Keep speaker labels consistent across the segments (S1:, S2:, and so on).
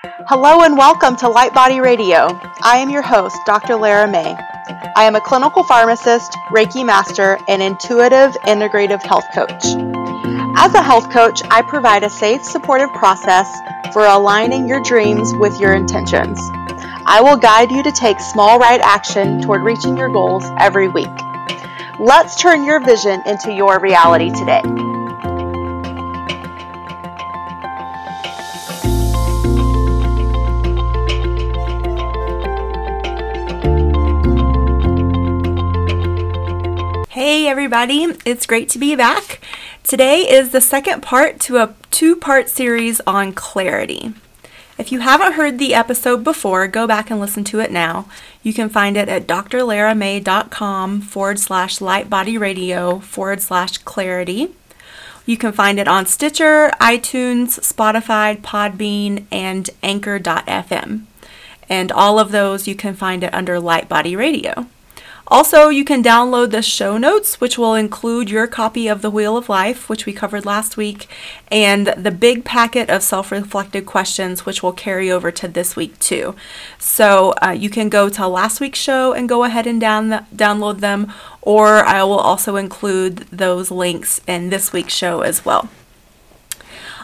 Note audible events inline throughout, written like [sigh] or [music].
S1: Hello and welcome to Light Body Radio. I am your host, Dr. Lara May. I am a clinical pharmacist, Reiki master, and intuitive integrative health coach. As a health coach, I provide a safe, supportive process for aligning your dreams with your intentions. I will guide you to take small right action toward reaching your goals every week. Let's turn your vision into your reality today.
S2: Hey everybody, it's great to be back. Today is the second part to a two part series on clarity. If you haven't heard the episode before, go back and listen to it now. You can find it at drlaramay.com forward slash lightbodyradio forward slash clarity. You can find it on Stitcher, iTunes, Spotify, Podbean, and Anchor.fm. And all of those you can find it under Light Body Radio. Also, you can download the show notes, which will include your copy of The Wheel of Life, which we covered last week, and the big packet of self reflected questions, which will carry over to this week too. So uh, you can go to last week's show and go ahead and down the, download them, or I will also include those links in this week's show as well.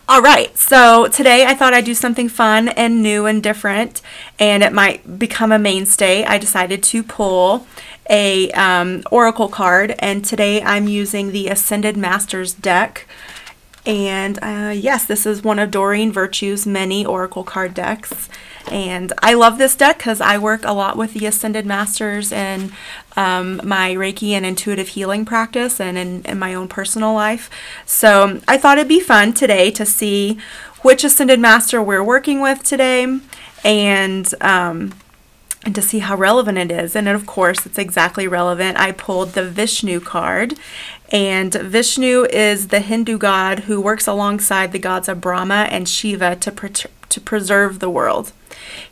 S2: All right, so today I thought I'd do something fun and new and different, and it might become a mainstay. I decided to pull a um, oracle card, and today I'm using the Ascended Masters deck. And uh, yes, this is one of Doreen Virtue's many oracle card decks. And I love this deck because I work a lot with the Ascended Masters in um, my Reiki and intuitive healing practice and in, in my own personal life. So I thought it'd be fun today to see which Ascended Master we're working with today and um, and to see how relevant it is. And of course, it's exactly relevant. I pulled the Vishnu card, and Vishnu is the Hindu god who works alongside the gods of Brahma and Shiva to, to preserve the world.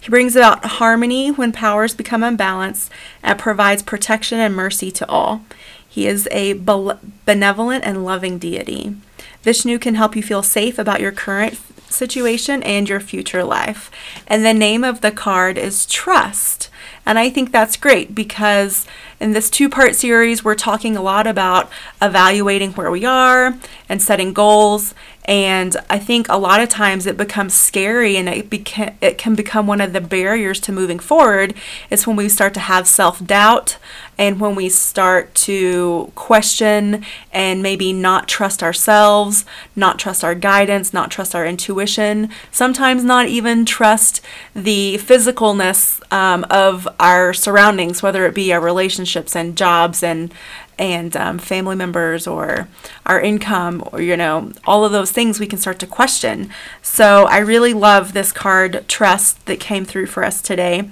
S2: He brings about harmony when powers become unbalanced and provides protection and mercy to all. He is a benevolent and loving deity. Vishnu can help you feel safe about your current situation and your future life. And the name of the card is Trust. And I think that's great because in this two part series, we're talking a lot about evaluating where we are and setting goals. And I think a lot of times it becomes scary and it, beca- it can become one of the barriers to moving forward. It's when we start to have self doubt and when we start to question and maybe not trust ourselves, not trust our guidance, not trust our intuition, sometimes not even trust the physicalness um, of our surroundings, whether it be our relationships and jobs and and um, family members or our income or you know all of those things we can start to question so i really love this card trust that came through for us today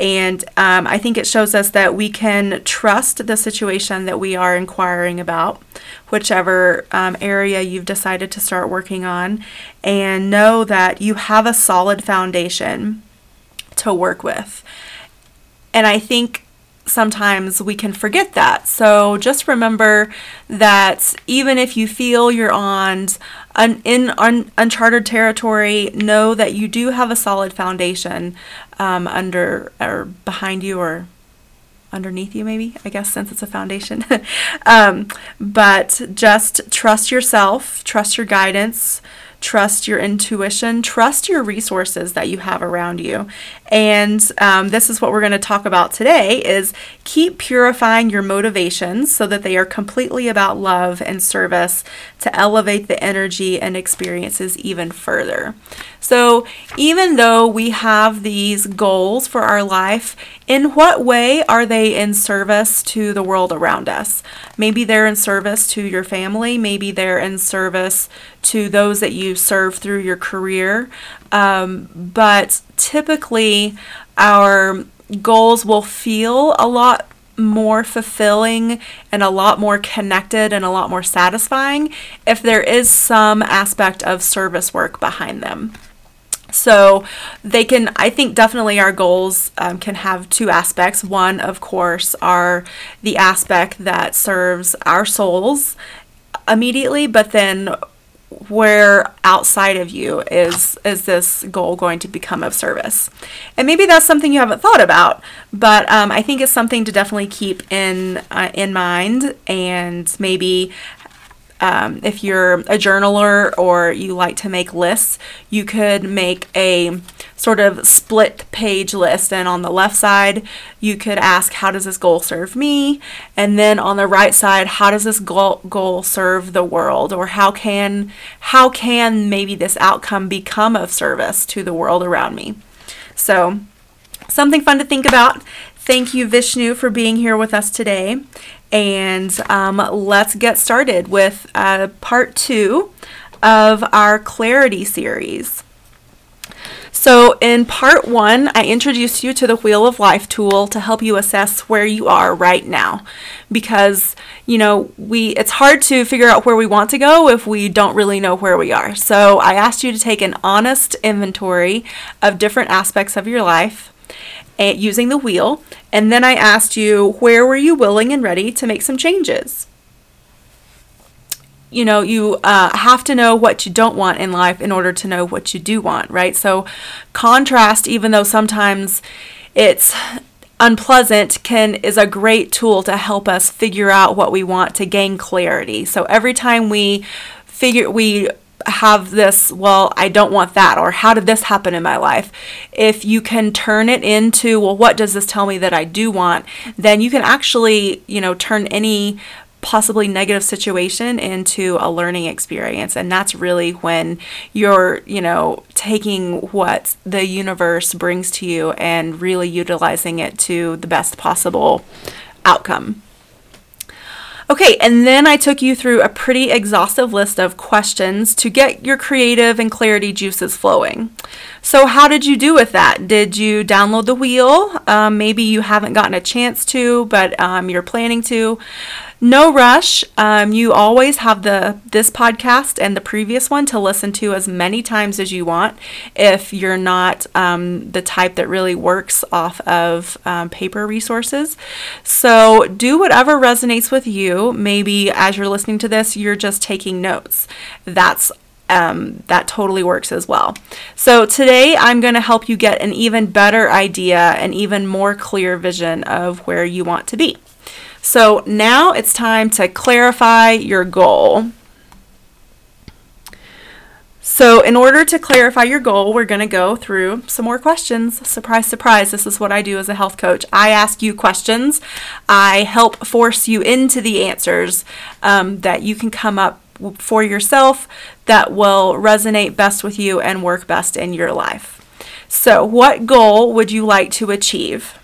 S2: and um, I think it shows us that we can trust the situation that we are inquiring about, whichever um, area you've decided to start working on, and know that you have a solid foundation to work with. And I think sometimes we can forget that. So just remember that even if you feel you're on un, in un, uncharted territory, know that you do have a solid foundation um, under or behind you or underneath you maybe i guess since it's a foundation [laughs] um, but just trust yourself trust your guidance trust your intuition, trust your resources that you have around you. And um, this is what we're going to talk about today is keep purifying your motivations so that they are completely about love and service to elevate the energy and experiences even further. So, even though we have these goals for our life, in what way are they in service to the world around us? Maybe they're in service to your family, maybe they're in service to those that you serve through your career. Um, but typically, our goals will feel a lot more fulfilling and a lot more connected and a lot more satisfying if there is some aspect of service work behind them. So they can, I think definitely our goals um, can have two aspects. One, of course, are the aspect that serves our souls immediately, but then where outside of you is is this goal going to become of service? And maybe that's something you haven't thought about but um, i think it's something to definitely keep in uh, in mind and maybe um, if you're a journaler or you like to make lists, you could make a sort of split page list. And on the left side, you could ask, How does this goal serve me? And then on the right side, How does this goal, goal serve the world? Or how can, how can maybe this outcome become of service to the world around me? So, something fun to think about. Thank you, Vishnu, for being here with us today. And um, let's get started with uh, part two of our clarity series. So, in part one, I introduced you to the Wheel of Life tool to help you assess where you are right now. Because, you know, we it's hard to figure out where we want to go if we don't really know where we are. So, I asked you to take an honest inventory of different aspects of your life using the wheel. And then I asked you, where were you willing and ready to make some changes? You know, you uh, have to know what you don't want in life in order to know what you do want, right? So, contrast, even though sometimes it's unpleasant can is a great tool to help us figure out what we want to gain clarity. So every time we figure we have this, well, I don't want that, or how did this happen in my life? If you can turn it into, well, what does this tell me that I do want? Then you can actually, you know, turn any possibly negative situation into a learning experience and that's really when you're you know taking what the universe brings to you and really utilizing it to the best possible outcome Okay, and then I took you through a pretty exhaustive list of questions to get your creative and clarity juices flowing. So, how did you do with that? Did you download the wheel? Um, maybe you haven't gotten a chance to, but um, you're planning to. No rush. Um, you always have the this podcast and the previous one to listen to as many times as you want. If you're not um, the type that really works off of um, paper resources, so do whatever resonates with you. Maybe as you're listening to this, you're just taking notes. That's um, that totally works as well. So, today I'm going to help you get an even better idea and even more clear vision of where you want to be. So now it's time to clarify your goal. So, in order to clarify your goal, we're going to go through some more questions. Surprise, surprise, this is what I do as a health coach. I ask you questions, I help force you into the answers um, that you can come up for yourself that will resonate best with you and work best in your life. So, what goal would you like to achieve?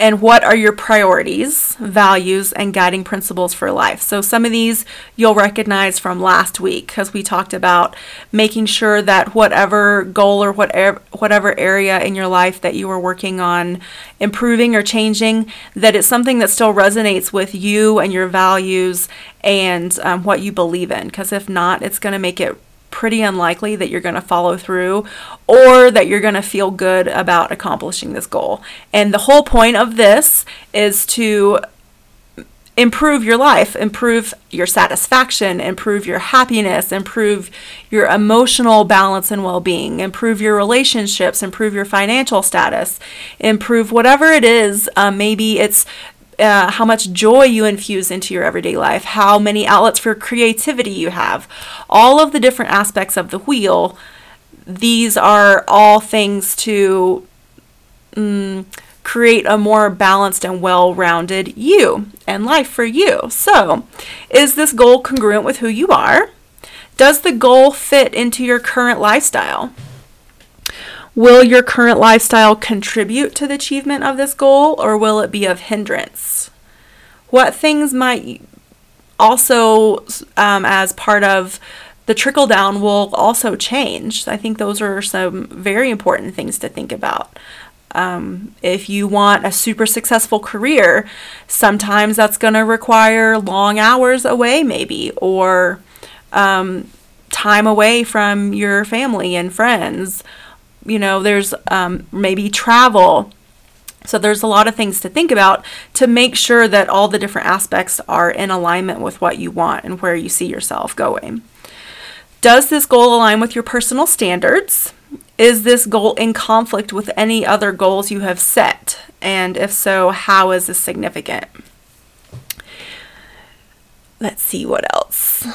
S2: And what are your priorities, values, and guiding principles for life. So, some of these you'll recognize from last week because we talked about making sure that whatever goal or whatever, whatever area in your life that you are working on improving or changing, that it's something that still resonates with you and your values and um, what you believe in. Because if not, it's going to make it pretty unlikely that you're going to follow through or that you're going to feel good about accomplishing this goal. And the whole point of this is to improve your life, improve your satisfaction, improve your happiness, improve your emotional balance and well being, improve your relationships, improve your financial status, improve whatever it is. Um, maybe it's uh, how much joy you infuse into your everyday life, how many outlets for creativity you have, all of the different aspects of the wheel. These are all things to mm, create a more balanced and well rounded you and life for you. So, is this goal congruent with who you are? Does the goal fit into your current lifestyle? Will your current lifestyle contribute to the achievement of this goal or will it be of hindrance? What things might also, um, as part of the trickle down, will also change? I think those are some very important things to think about. Um, if you want a super successful career, sometimes that's going to require long hours away, maybe, or um, time away from your family and friends you know, there's um, maybe travel. So there's a lot of things to think about to make sure that all the different aspects are in alignment with what you want and where you see yourself going. Does this goal align with your personal standards? Is this goal in conflict with any other goals you have set? And if so, how is this significant? Let's see what else.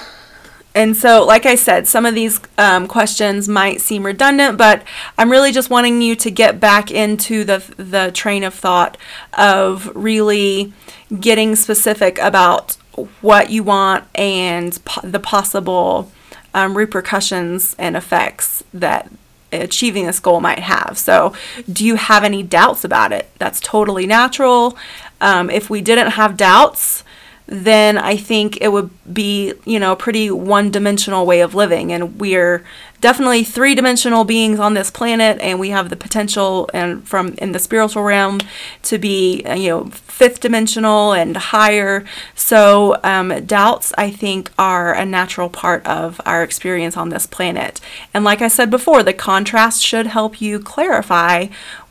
S2: And so, like I said, some of these um, questions might seem redundant, but I'm really just wanting you to get back into the, the train of thought of really getting specific about what you want and po- the possible um, repercussions and effects that achieving this goal might have. So, do you have any doubts about it? That's totally natural. Um, if we didn't have doubts, then I think it would be, you know, a pretty one dimensional way of living. And we're definitely three dimensional beings on this planet, and we have the potential and from in the spiritual realm to be, uh, you know, fifth dimensional and higher. So, um, doubts, I think, are a natural part of our experience on this planet. And like I said before, the contrast should help you clarify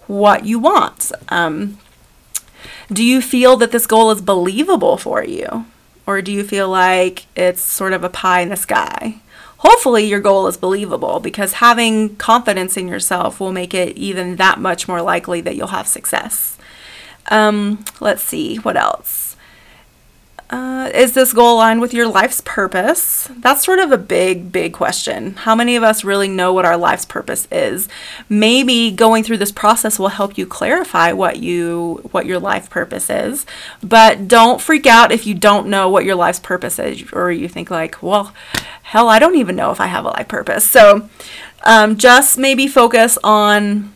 S2: what you want. Um, do you feel that this goal is believable for you? Or do you feel like it's sort of a pie in the sky? Hopefully, your goal is believable because having confidence in yourself will make it even that much more likely that you'll have success. Um, let's see, what else? Uh, is this goal aligned with your life's purpose? That's sort of a big, big question. How many of us really know what our life's purpose is? Maybe going through this process will help you clarify what you what your life purpose is. But don't freak out if you don't know what your life's purpose is, or you think like, well, hell, I don't even know if I have a life purpose. So, um, just maybe focus on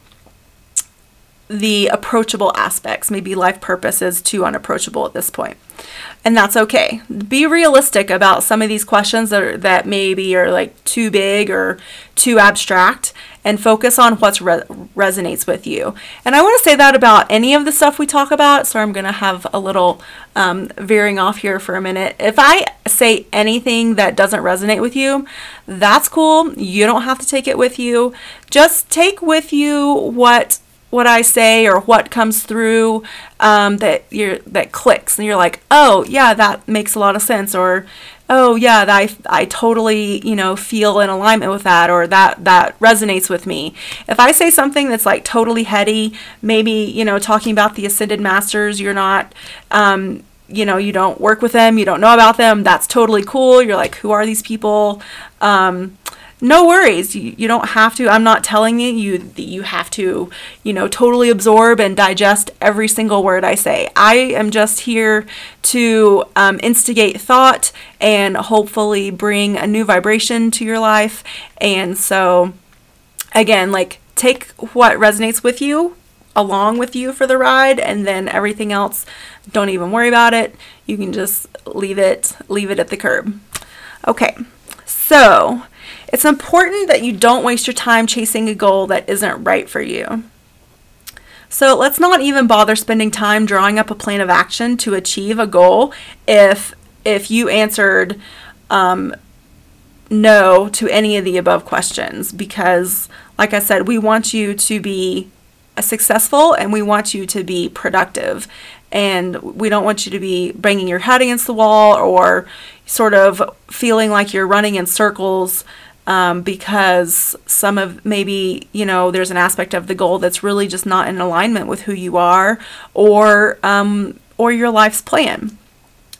S2: the approachable aspects. Maybe life purpose is too unapproachable at this point. And that's okay. Be realistic about some of these questions that, are, that maybe are like too big or too abstract and focus on what re- resonates with you. And I want to say that about any of the stuff we talk about. So I'm going to have a little um, veering off here for a minute. If I say anything that doesn't resonate with you, that's cool. You don't have to take it with you. Just take with you what what I say or what comes through um, that you're that clicks and you're like, oh yeah, that makes a lot of sense, or oh yeah, I, I totally you know feel in alignment with that, or that that resonates with me. If I say something that's like totally heady, maybe you know talking about the ascended masters, you're not. Um, you know, you don't work with them, you don't know about them. That's totally cool. You're like, who are these people? Um, no worries. You, you don't have to. I'm not telling you you you have to you know totally absorb and digest every single word i say. I am just here to um, instigate thought and hopefully bring a new vibration to your life. And so again like take what resonates with you along with you for the ride and then everything else don't even worry about it. You can just leave it leave it at the curb. Okay. So it's important that you don't waste your time chasing a goal that isn't right for you. So let's not even bother spending time drawing up a plan of action to achieve a goal if if you answered um, no to any of the above questions because like I said, we want you to be successful and we want you to be productive and we don't want you to be banging your head against the wall or sort of feeling like you're running in circles um, because some of maybe you know there's an aspect of the goal that's really just not in alignment with who you are or um, or your life's plan.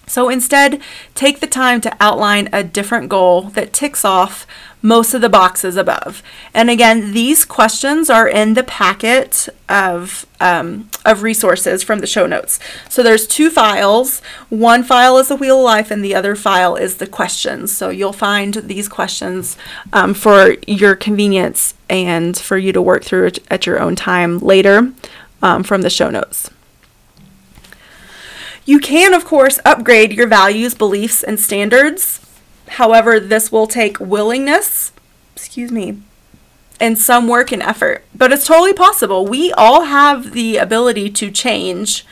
S2: So instead, take the time to outline a different goal that ticks off most of the boxes above. And again, these questions are in the packet of, um, of resources from the show notes. So there's two files. One file is the Wheel of Life, and the other file is the questions. So you'll find these questions um, for your convenience and for you to work through at your own time later um, from the show notes. You can, of course, upgrade your values, beliefs, and standards. However, this will take willingness, excuse me, and some work and effort. But it's totally possible. We all have the ability to change,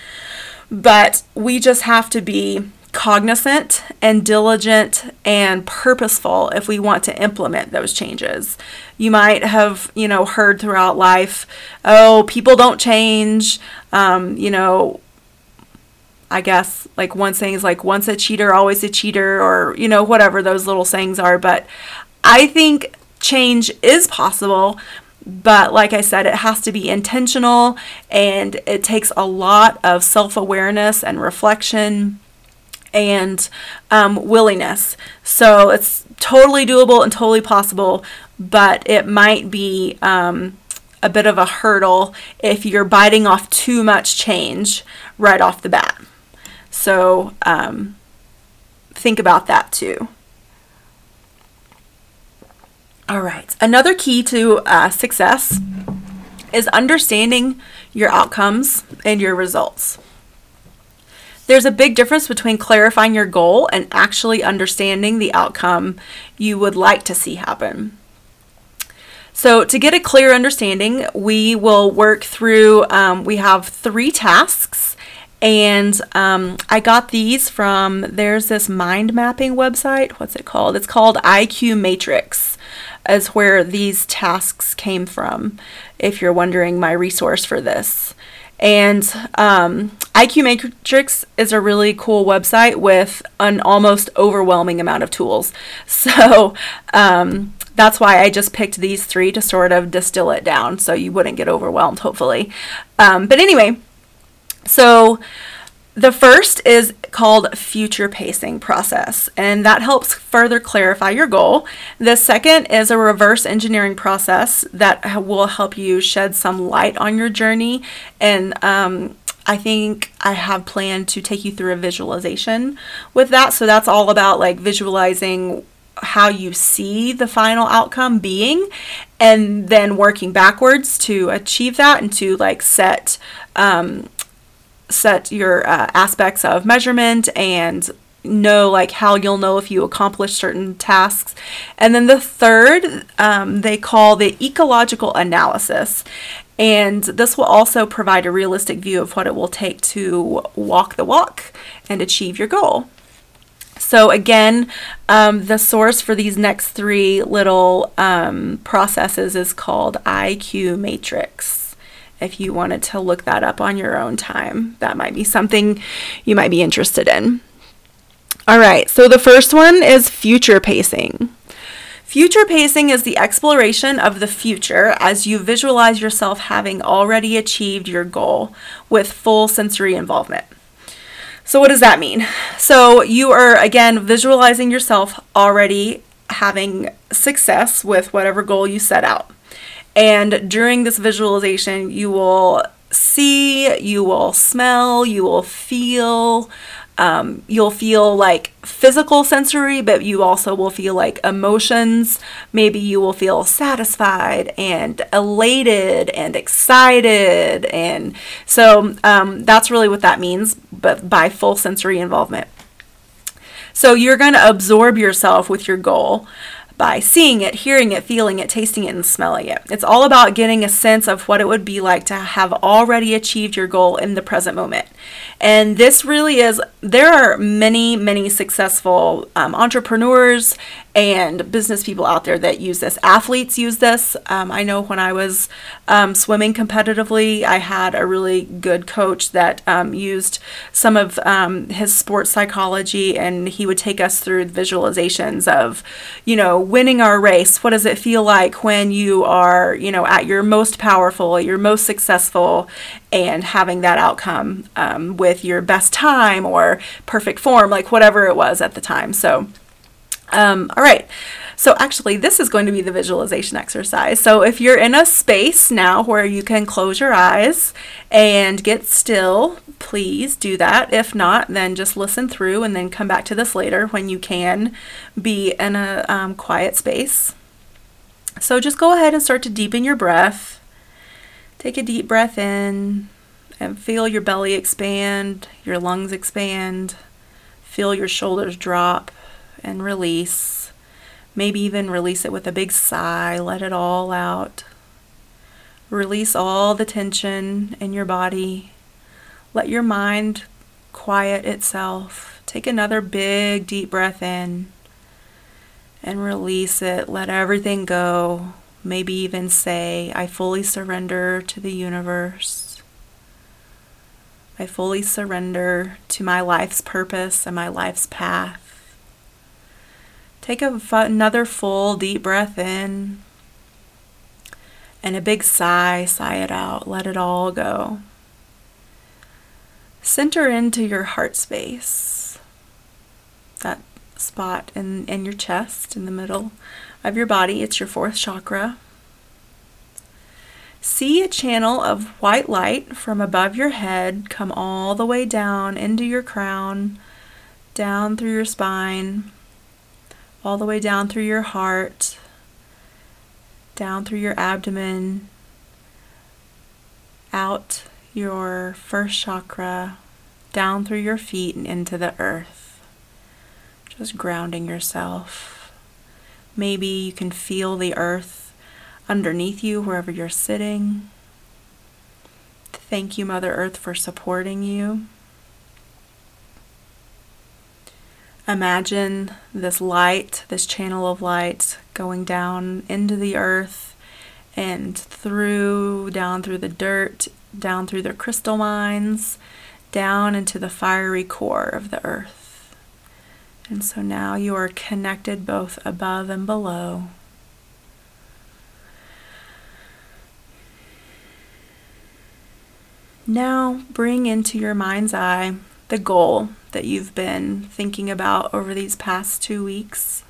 S2: but we just have to be cognizant and diligent and purposeful if we want to implement those changes. You might have, you know, heard throughout life, oh, people don't change. Um, you know, I guess like one saying is like once a cheater, always a cheater, or you know, whatever those little sayings are. But I think change is possible, but like I said, it has to be intentional and it takes a lot of self awareness and reflection and um, willingness. So it's totally doable and totally possible, but it might be um, a bit of a hurdle if you're biting off too much change right off the bat. So um, think about that too. All right. Another key to uh, success is understanding your outcomes and your results. There's a big difference between clarifying your goal and actually understanding the outcome you would like to see happen. So, to get a clear understanding, we will work through, um, we have three tasks. And um, I got these from, there's this mind mapping website. What's it called? It's called IQ Matrix, is where these tasks came from, if you're wondering my resource for this. And um, IQ Matrix is a really cool website with an almost overwhelming amount of tools. [laughs] So um, that's why I just picked these three to sort of distill it down so you wouldn't get overwhelmed, hopefully. Um, but anyway, so the first is called future pacing process, and that helps further clarify your goal. The second is a reverse engineering process that will help you shed some light on your journey. And um, I think I have planned to take you through a visualization with that. So that's all about like visualizing how you see the final outcome being and then working backwards to achieve that and to like set um, set your uh, aspects of measurement and know like how you'll know if you accomplish certain tasks. And then the third um, they call the ecological analysis. And this will also provide a realistic view of what it will take to walk the walk and achieve your goal. So again um, the source for these next three little um, processes is called iq matrix if you wanted to look that up on your own time. That might be something you might be interested in. All right, so the first one is future pacing. Future pacing is the exploration of the future as you visualize yourself having already achieved your goal with full sensory involvement. So, what does that mean? So, you are again visualizing yourself already having success with whatever goal you set out. And during this visualization, you will see, you will smell, you will feel. Um, you'll feel like physical sensory, but you also will feel like emotions. Maybe you will feel satisfied and elated and excited. And so um, that's really what that means, but by full sensory involvement. So you're going to absorb yourself with your goal by seeing it, hearing it, feeling it, tasting it, and smelling it. It's all about getting a sense of what it would be like to have already achieved your goal in the present moment. And this really is, there are many, many successful um, entrepreneurs and business people out there that use this. Athletes use this. Um, I know when I was um, swimming competitively, I had a really good coach that um, used some of um, his sports psychology, and he would take us through visualizations of, you know, winning our race. What does it feel like when you are, you know, at your most powerful, your most successful, and having that outcome um, with your best time or perfect form, like whatever it was at the time. So, um, all right. So actually, this is going to be the visualization exercise. So if you're in a space now where you can close your eyes and get still, please do that. If not, then just listen through and then come back to this later when you can be in a um, quiet space. So just go ahead and start to deepen your breath. Take a deep breath in and feel your belly expand, your lungs expand. Feel your shoulders drop and release. Maybe even release it with a big sigh. Let it all out. Release all the tension in your body. Let your mind quiet itself. Take another big, deep breath in and release it. Let everything go. Maybe even say, I fully surrender to the universe. I fully surrender to my life's purpose and my life's path. Take a, another full deep breath in and a big sigh, sigh it out, let it all go. Center into your heart space, that spot in, in your chest, in the middle of your body. It's your fourth chakra. See a channel of white light from above your head come all the way down into your crown, down through your spine, all the way down through your heart, down through your abdomen, out your first chakra, down through your feet and into the earth. Just grounding yourself. Maybe you can feel the earth underneath you wherever you're sitting. Thank you, Mother Earth, for supporting you. Imagine this light, this channel of light going down into the earth and through, down through the dirt, down through the crystal mines, down into the fiery core of the earth. And so now you are connected both above and below. Now bring into your mind's eye the goal that you've been thinking about over these past two weeks.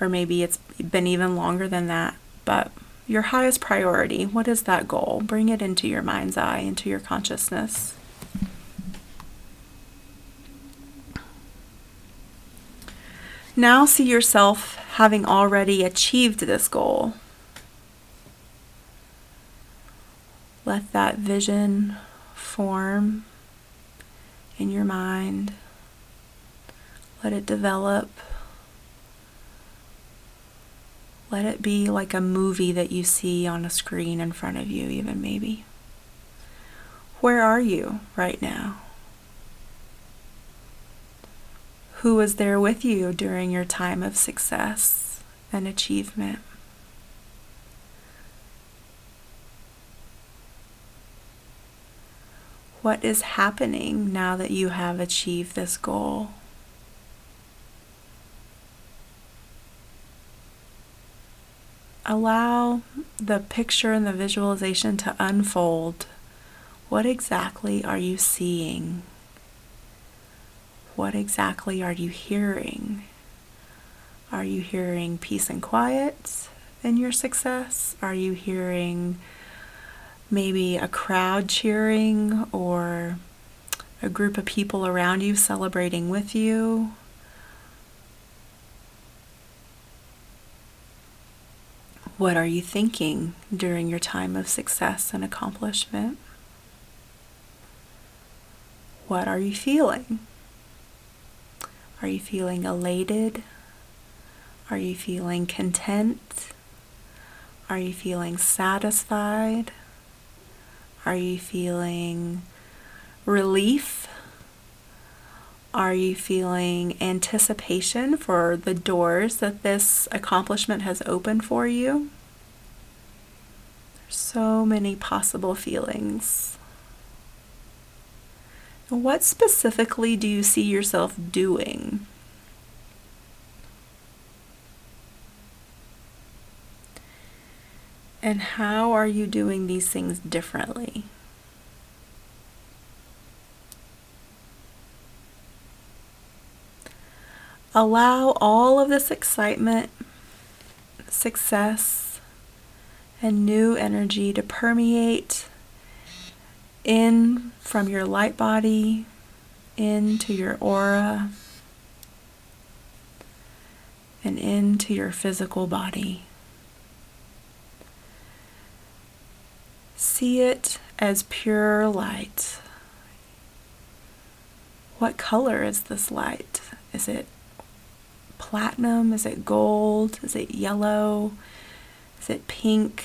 S2: Or maybe it's been even longer than that, but your highest priority, what is that goal? Bring it into your mind's eye, into your consciousness. Now see yourself having already achieved this goal. Let that vision form in your mind. Let it develop. Let it be like a movie that you see on a screen in front of you, even maybe. Where are you right now? Who was there with you during your time of success and achievement? What is happening now that you have achieved this goal? Allow the picture and the visualization to unfold. What exactly are you seeing? What exactly are you hearing? Are you hearing peace and quiet in your success? Are you hearing maybe a crowd cheering or a group of people around you celebrating with you. What are you thinking during your time of success and accomplishment? What are you feeling? Are you feeling elated? Are you feeling content? Are you feeling satisfied? Are you feeling relief? Are you feeling anticipation for the doors that this accomplishment has opened for you? There's so many possible feelings. What specifically do you see yourself doing And how are you doing these things differently? Allow all of this excitement, success, and new energy to permeate in from your light body into your aura and into your physical body. See it as pure light. What color is this light? Is it platinum? Is it gold? Is it yellow? Is it pink?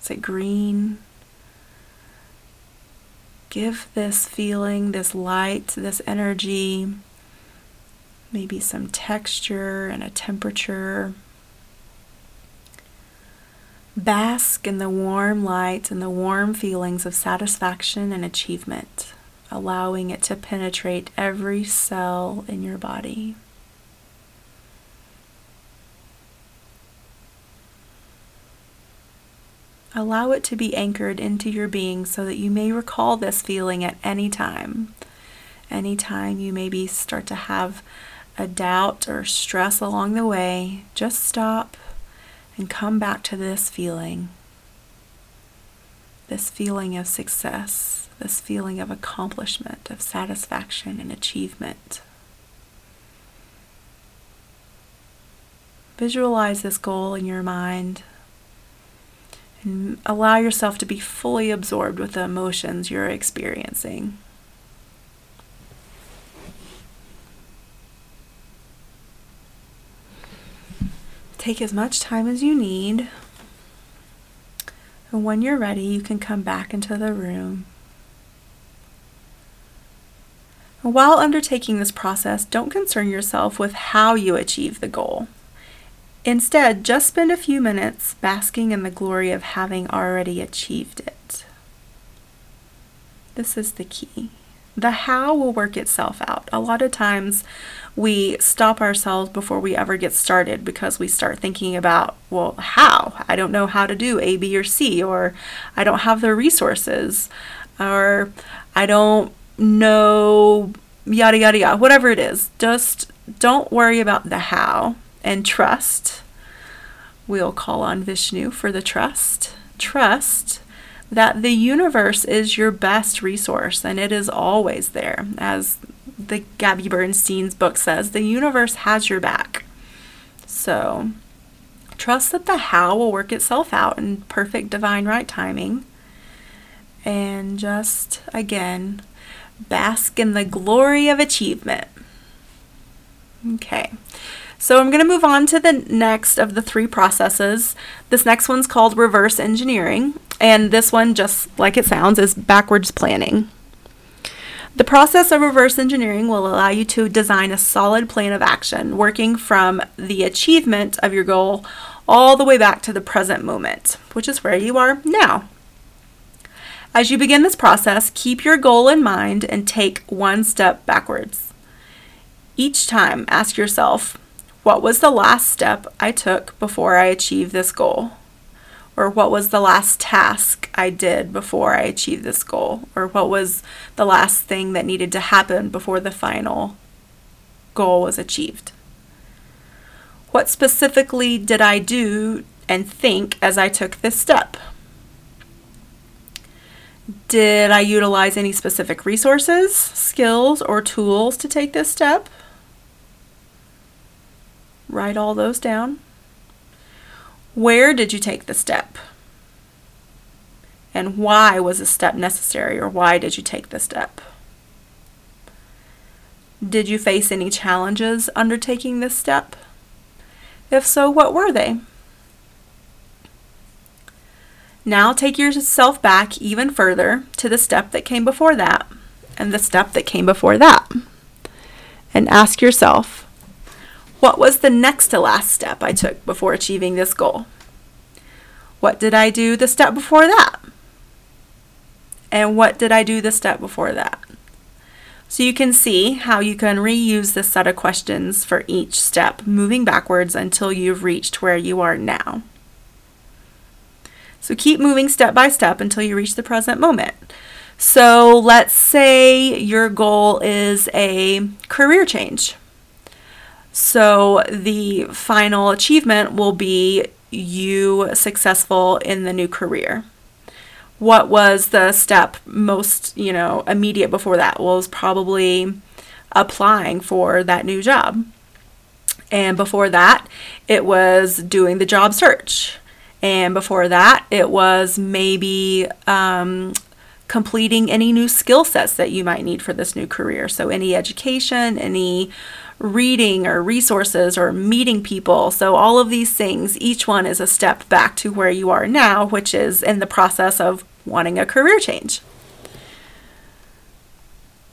S2: Is it green? Give this feeling, this light, this energy, maybe some texture and a temperature. Bask in the warm light and the warm feelings of satisfaction and achievement, allowing it to penetrate every cell in your body. Allow it to be anchored into your being so that you may recall this feeling at any time. Anytime you maybe start to have a doubt or stress along the way, just stop and come back to this feeling. This feeling of success, this feeling of accomplishment, of satisfaction and achievement. Visualize this goal in your mind and allow yourself to be fully absorbed with the emotions you're experiencing. Take as much time as you need. And when you're ready, you can come back into the room. while undertaking this process, don't concern yourself with how you achieve the goal. Instead, just spend a few minutes basking in the glory of having already achieved it. This is the key. The how will work itself out. A lot of times we stop ourselves before we ever get started because we start thinking about, well, how? I don't know how to do A, B, or C, or I don't have the resources, or I don't know, yada, yada, yada, whatever it is. Just don't worry about the how and trust. We'll call on Vishnu for the trust. Trust that the universe is your best resource and it is always there. As the Gabby Bernstein's book says, the universe has your back. So trust that the how will work itself out in perfect divine right timing. And just again, bask in the glory of achievement. Okay. So I'm going to move on to the next of the three processes. This next one's called reverse engineering, and this one, just like it sounds, is backwards planning. The process of reverse engineering will allow you to design a solid plan of action, working from the achievement of your goal all the way back to the present moment, which is where you are now. As you begin this process, keep your goal in mind and take one step backwards. Each time, ask yourself, what was the last step I took before I achieved this goal? Or what was the last task I did before I achieved this goal? Or what was the last thing that needed to happen before the final goal was achieved? What specifically did I do and think as I took this step? Did I utilize any specific resources, skills, or tools to take this step? Write all those down. Where did you take the step? And why was a step necessary, or why did you take the step? Did you face any challenges undertaking this step? If so, what were they? Now take yourself back even further to the step that came before that, and the step that came before that. And ask yourself, what was the next to last step I took before achieving this goal? What did I do the step before that? And what did I do the step before that? So you can see how you can reuse this set of questions for each step, moving backwards until you've reached where you are now. So keep moving step by step until you reach the present moment. So let's say your goal is a career change. So the final achievement will be you successful in the new career. What was the step most, you know, immediate before that? Well, was probably applying for that new job. And before that, it was doing the job search. And before that, it was maybe um, completing any new skill sets that you might need for this new career. So, any education, any reading or resources or meeting people. So, all of these things, each one is a step back to where you are now, which is in the process of wanting a career change.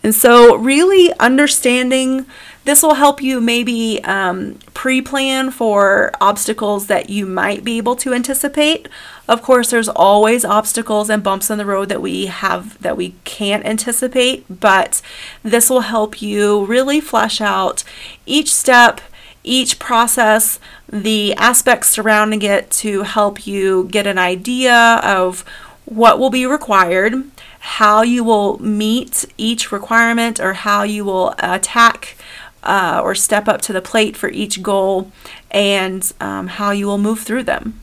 S2: And so, really understanding this will help you maybe um, pre plan for obstacles that you might be able to anticipate. Of course, there's always obstacles and bumps in the road that we have that we can't anticipate, but this will help you really flesh out each step each process, the aspects surrounding it to help you get an idea of what will be required, how you will meet each requirement, or how you will attack uh, or step up to the plate for each goal, and um, how you will move through them.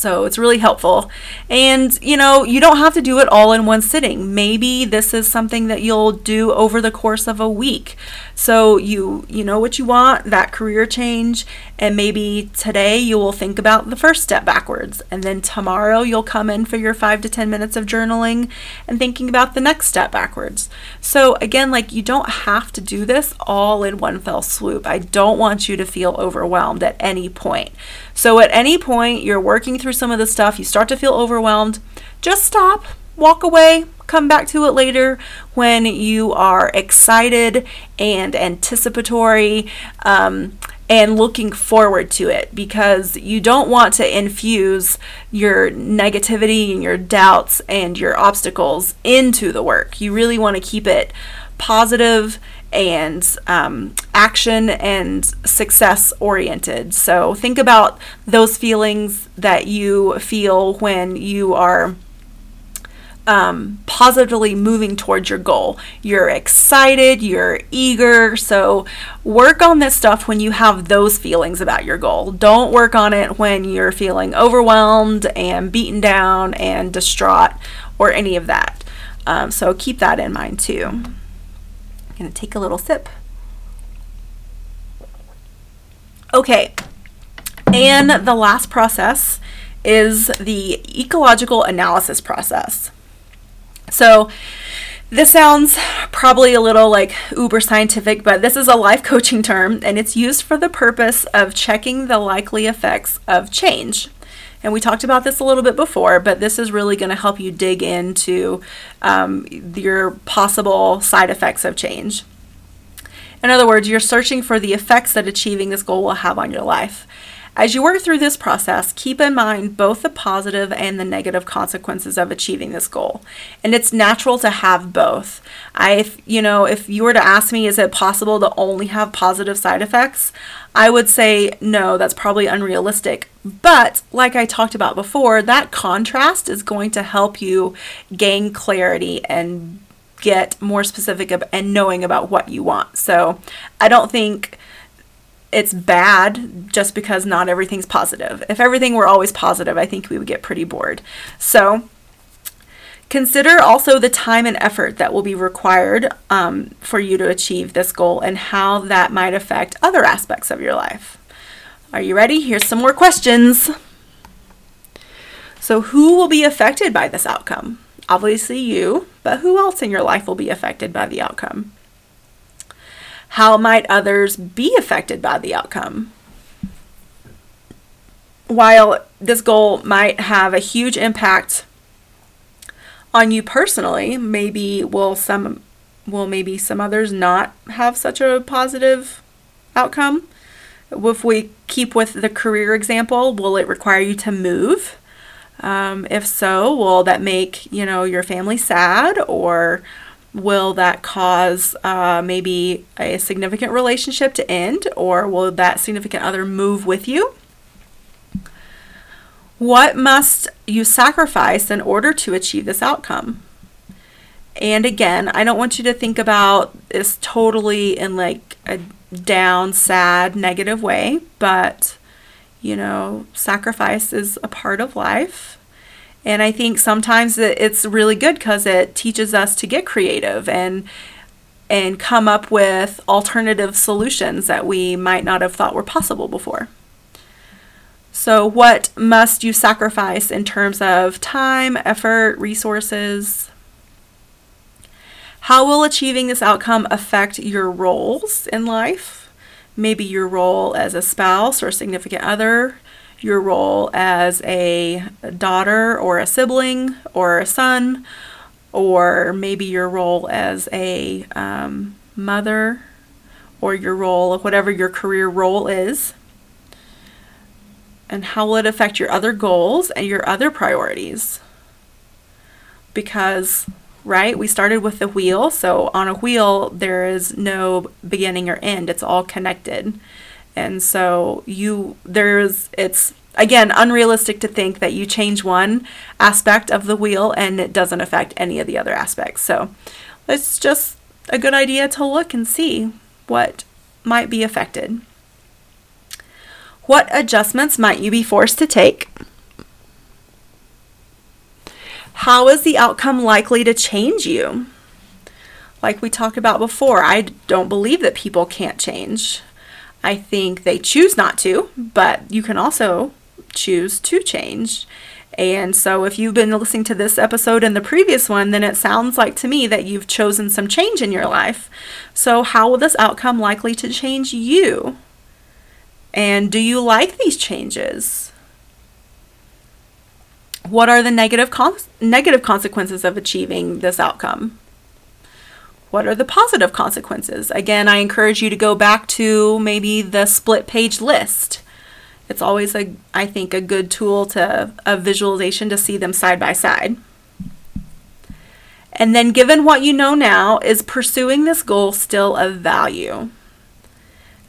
S2: So it's really helpful. And you know, you don't have to do it all in one sitting. Maybe this is something that you'll do over the course of a week. So you you know what you want, that career change, and maybe today you will think about the first step backwards, and then tomorrow you'll come in for your 5 to 10 minutes of journaling and thinking about the next step backwards. So again, like you don't have to do this all in one fell swoop. I don't want you to feel overwhelmed at any point. So at any point you're working through some of the stuff, you start to feel overwhelmed, just stop, walk away, come back to it later when you are excited and anticipatory um, and looking forward to it because you don't want to infuse your negativity and your doubts and your obstacles into the work. You really want to keep it positive and um, action and success oriented. So think about those feelings that you feel when you are um, positively moving towards your goal. You're excited, you're eager. So work on this stuff when you have those feelings about your goal. Don't work on it when you're feeling overwhelmed and beaten down and distraught or any of that. Um, so keep that in mind too going to take a little sip. Okay, and the last process is the ecological analysis process. So, this sounds probably a little like uber scientific, but this is a life coaching term and it's used for the purpose of checking the likely effects of change. And we talked about this a little bit before, but this is really going to help you dig into um, your possible side effects of change. In other words, you're searching for the effects that achieving this goal will have on your life. As you work through this process, keep in mind both the positive and the negative consequences of achieving this goal. And it's natural to have both. I you know, if you were to ask me is it possible to only have positive side effects? I would say no, that's probably unrealistic. But like I talked about before, that contrast is going to help you gain clarity and get more specific and knowing about what you want. So, I don't think it's bad just because not everything's positive. If everything were always positive, I think we would get pretty bored. So, consider also the time and effort that will be required um, for you to achieve this goal and how that might affect other aspects of your life. Are you ready? Here's some more questions. So, who will be affected by this outcome? Obviously, you, but who else in your life will be affected by the outcome? How might others be affected by the outcome? While this goal might have a huge impact on you personally, maybe will some will maybe some others not have such a positive outcome? If we keep with the career example, will it require you to move? Um, if so, will that make you know your family sad or will that cause uh, maybe a significant relationship to end, or will that significant other move with you? What must you sacrifice in order to achieve this outcome? And again, I don't want you to think about this totally in like a down, sad, negative way, but you know, sacrifice is a part of life. And I think sometimes it's really good because it teaches us to get creative and and come up with alternative solutions that we might not have thought were possible before. So, what must you sacrifice in terms of time, effort, resources? How will achieving this outcome affect your roles in life? Maybe your role as a spouse or significant other, your role as a daughter or a sibling or a son, or maybe your role as a um, mother, or your role whatever your career role is. And how will it affect your other goals and your other priorities? Because, right, we started with the wheel. So on a wheel, there is no beginning or end, it's all connected. And so you there's it's again unrealistic to think that you change one aspect of the wheel and it doesn't affect any of the other aspects. So it's just a good idea to look and see what might be affected. What adjustments might you be forced to take? How is the outcome likely to change you? Like we talked about before, I don't believe that people can't change. I think they choose not to, but you can also choose to change. And so, if you've been listening to this episode and the previous one, then it sounds like to me that you've chosen some change in your life. So, how will this outcome likely to change you? And do you like these changes? What are the negative negative consequences of achieving this outcome? What are the positive consequences? Again, I encourage you to go back to maybe the split page list. It's always a I think a good tool to a visualization to see them side by side. And then given what you know now, is pursuing this goal still of value?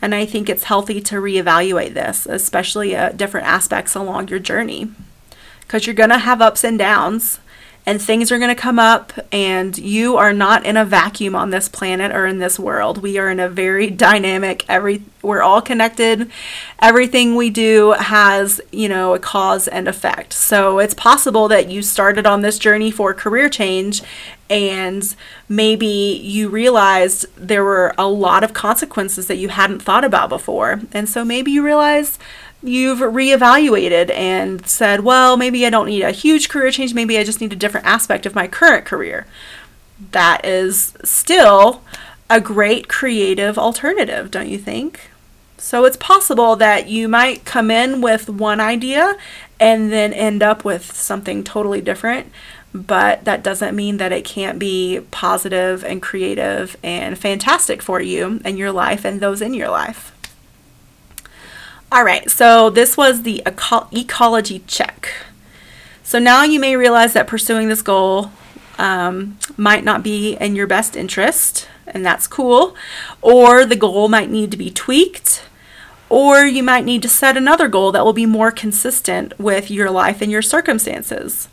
S2: And I think it's healthy to reevaluate this, especially at different aspects along your journey. Because you're going to have ups and downs and things are going to come up and you are not in a vacuum on this planet or in this world. We are in a very [laughs] dynamic every we're all connected. Everything we do has you know a cause and effect. So it's possible that you started on this journey for career change and maybe you realized there were a lot of consequences that you hadn't thought about before. And so maybe you realize you've reevaluated and said, well, maybe I don't need a huge career change, maybe I just need a different aspect of my current career. That is still a great creative alternative, don't you think? So it's possible that you might come in with one idea and then end up with something totally different, but that doesn't mean that it can't be positive and creative and fantastic for you and your life and those in your life. All right, so this was the eco- ecology check. So now you may realize that pursuing this goal um, might not be in your best interest, and that's cool. Or the goal might need to be tweaked, or you might need to set another goal that will be more consistent with your life and your circumstances.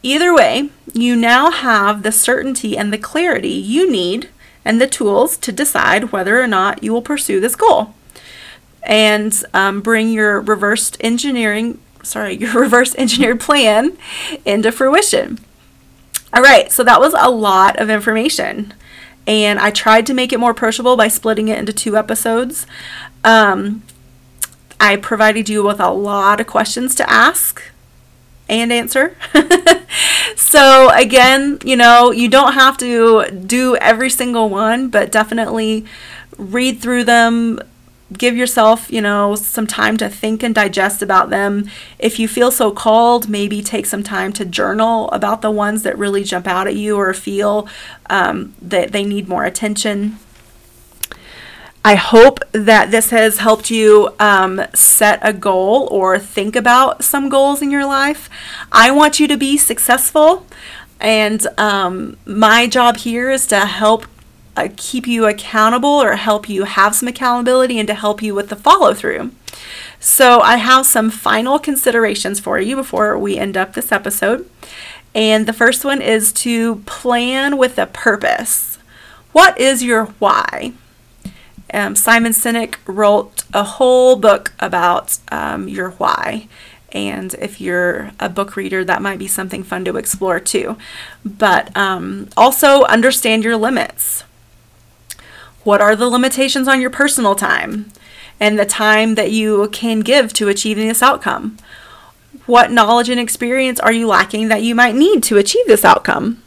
S2: Either way, you now have the certainty and the clarity you need and the tools to decide whether or not you will pursue this goal and um, bring your reversed engineering, sorry, [laughs] your reverse engineered plan into fruition. All right, so that was a lot of information. And I tried to make it more approachable by splitting it into two episodes. Um, I provided you with a lot of questions to ask and answer. [laughs] so, again, you know, you don't have to do every single one, but definitely read through them, give yourself, you know, some time to think and digest about them. If you feel so called, maybe take some time to journal about the ones that really jump out at you or feel um, that they need more attention. I hope that this has helped you um, set a goal or think about some goals in your life. I want you to be successful, and um, my job here is to help uh, keep you accountable or help you have some accountability and to help you with the follow through. So, I have some final considerations for you before we end up this episode. And the first one is to plan with a purpose. What is your why? Um, Simon Sinek wrote a whole book about um, your why. And if you're a book reader, that might be something fun to explore too. But um, also understand your limits. What are the limitations on your personal time and the time that you can give to achieving this outcome? What knowledge and experience are you lacking that you might need to achieve this outcome?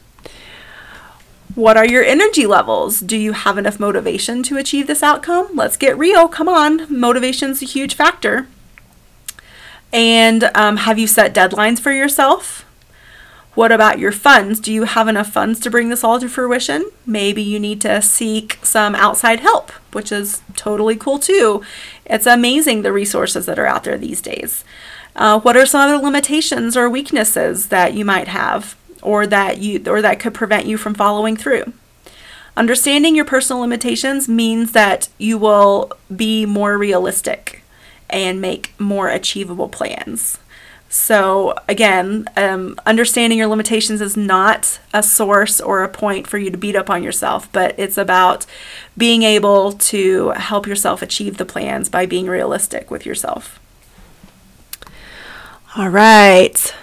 S2: What are your energy levels? Do you have enough motivation to achieve this outcome? Let's get real. Come on. Motivation's a huge factor. And um, have you set deadlines for yourself? What about your funds? Do you have enough funds to bring this all to fruition? Maybe you need to seek some outside help, which is totally cool too. It's amazing the resources that are out there these days. Uh, what are some other limitations or weaknesses that you might have, or that you or that could prevent you from following through? Understanding your personal limitations means that you will be more realistic and make more achievable plans. So, again, um, understanding your limitations is not a source or a point for you to beat up on yourself, but it's about being able to help yourself achieve the plans by being realistic with yourself. All right.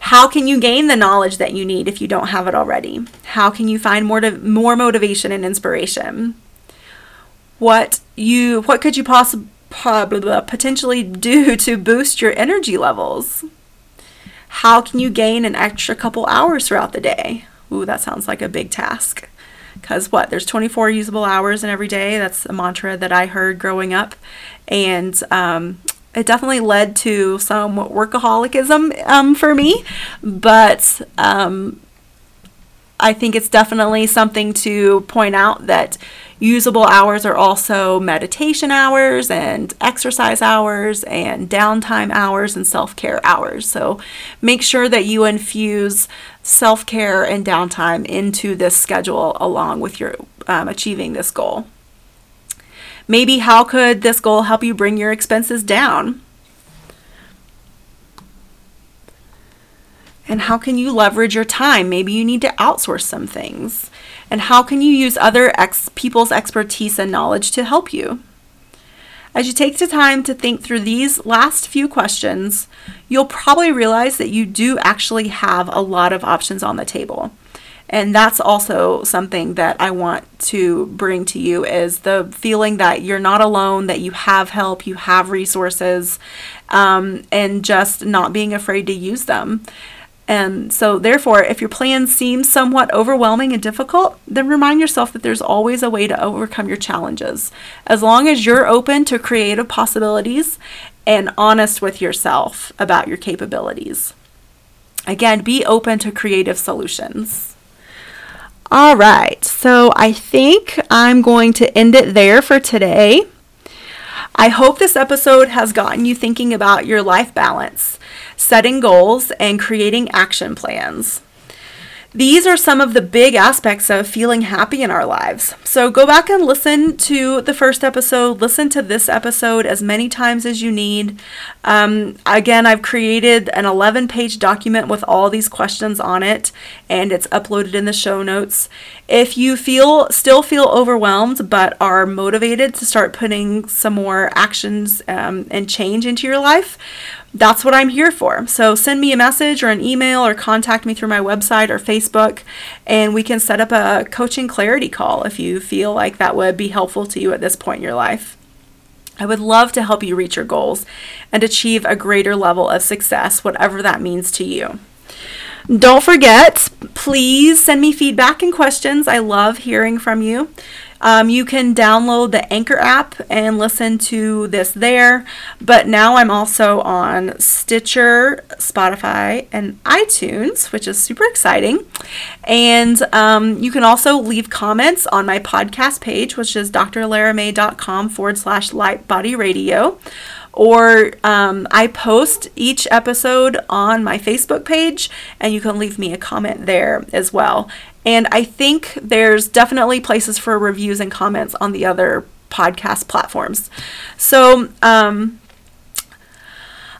S2: How can you gain the knowledge that you need if you don't have it already? How can you find more more motivation and inspiration? What you what could you possibly potentially do to boost your energy levels? How can you gain an extra couple hours throughout the day? Ooh, that sounds like a big task. Because what? There's 24 usable hours in every day. That's a mantra that I heard growing up. And um, it definitely led to some workaholicism um, for me, but um, I think it's definitely something to point out that usable hours are also meditation hours and exercise hours and downtime hours and self care hours. So make sure that you infuse self care and downtime into this schedule along with your um, achieving this goal. Maybe how could this goal help you bring your expenses down? And how can you leverage your time? Maybe you need to outsource some things. And how can you use other ex- people's expertise and knowledge to help you? As you take the time to think through these last few questions, you'll probably realize that you do actually have a lot of options on the table. And that's also something that I want to bring to you is the feeling that you're not alone, that you have help, you have resources, um, and just not being afraid to use them. And so, therefore, if your plan seems somewhat overwhelming and difficult, then remind yourself that there's always a way to overcome your challenges. As long as you're open to creative possibilities and honest with yourself about your capabilities. Again, be open to creative solutions. All right, so I think I'm going to end it there for today. I hope this episode has gotten you thinking about your life balance, setting goals, and creating action plans. These are some of the big aspects of feeling happy in our lives. So go back and listen to the first episode, listen to this episode as many times as you need. Um, again, I've created an 11 page document with all these questions on it, and it's uploaded in the show notes. If you feel still feel overwhelmed but are motivated to start putting some more actions um, and change into your life, that's what I'm here for. So send me a message or an email or contact me through my website or Facebook, and we can set up a coaching clarity call if you feel like that would be helpful to you at this point in your life. I would love to help you reach your goals and achieve a greater level of success, whatever that means to you. Don't forget, please send me feedback and questions. I love hearing from you. Um, you can download the Anchor app and listen to this there. But now I'm also on Stitcher, Spotify, and iTunes, which is super exciting. And um, you can also leave comments on my podcast page, which is drlaramay.com forward slash light body radio or um, I post each episode on my Facebook page, and you can leave me a comment there as well. And I think there's definitely places for reviews and comments on the other podcast platforms. So, um,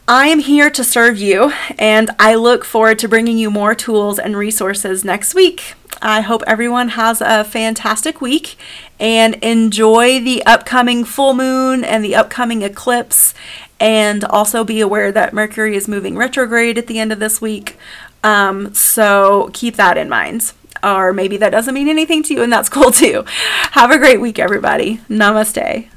S2: I am here to serve you, and I look forward to bringing you more tools and resources next week. I hope everyone has a fantastic week and enjoy the upcoming full moon and the upcoming eclipse. And also be aware that Mercury is moving retrograde at the end of this week. Um, so keep that in mind or maybe that doesn't mean anything to you, and that's cool too. Have a great week, everybody. Namaste.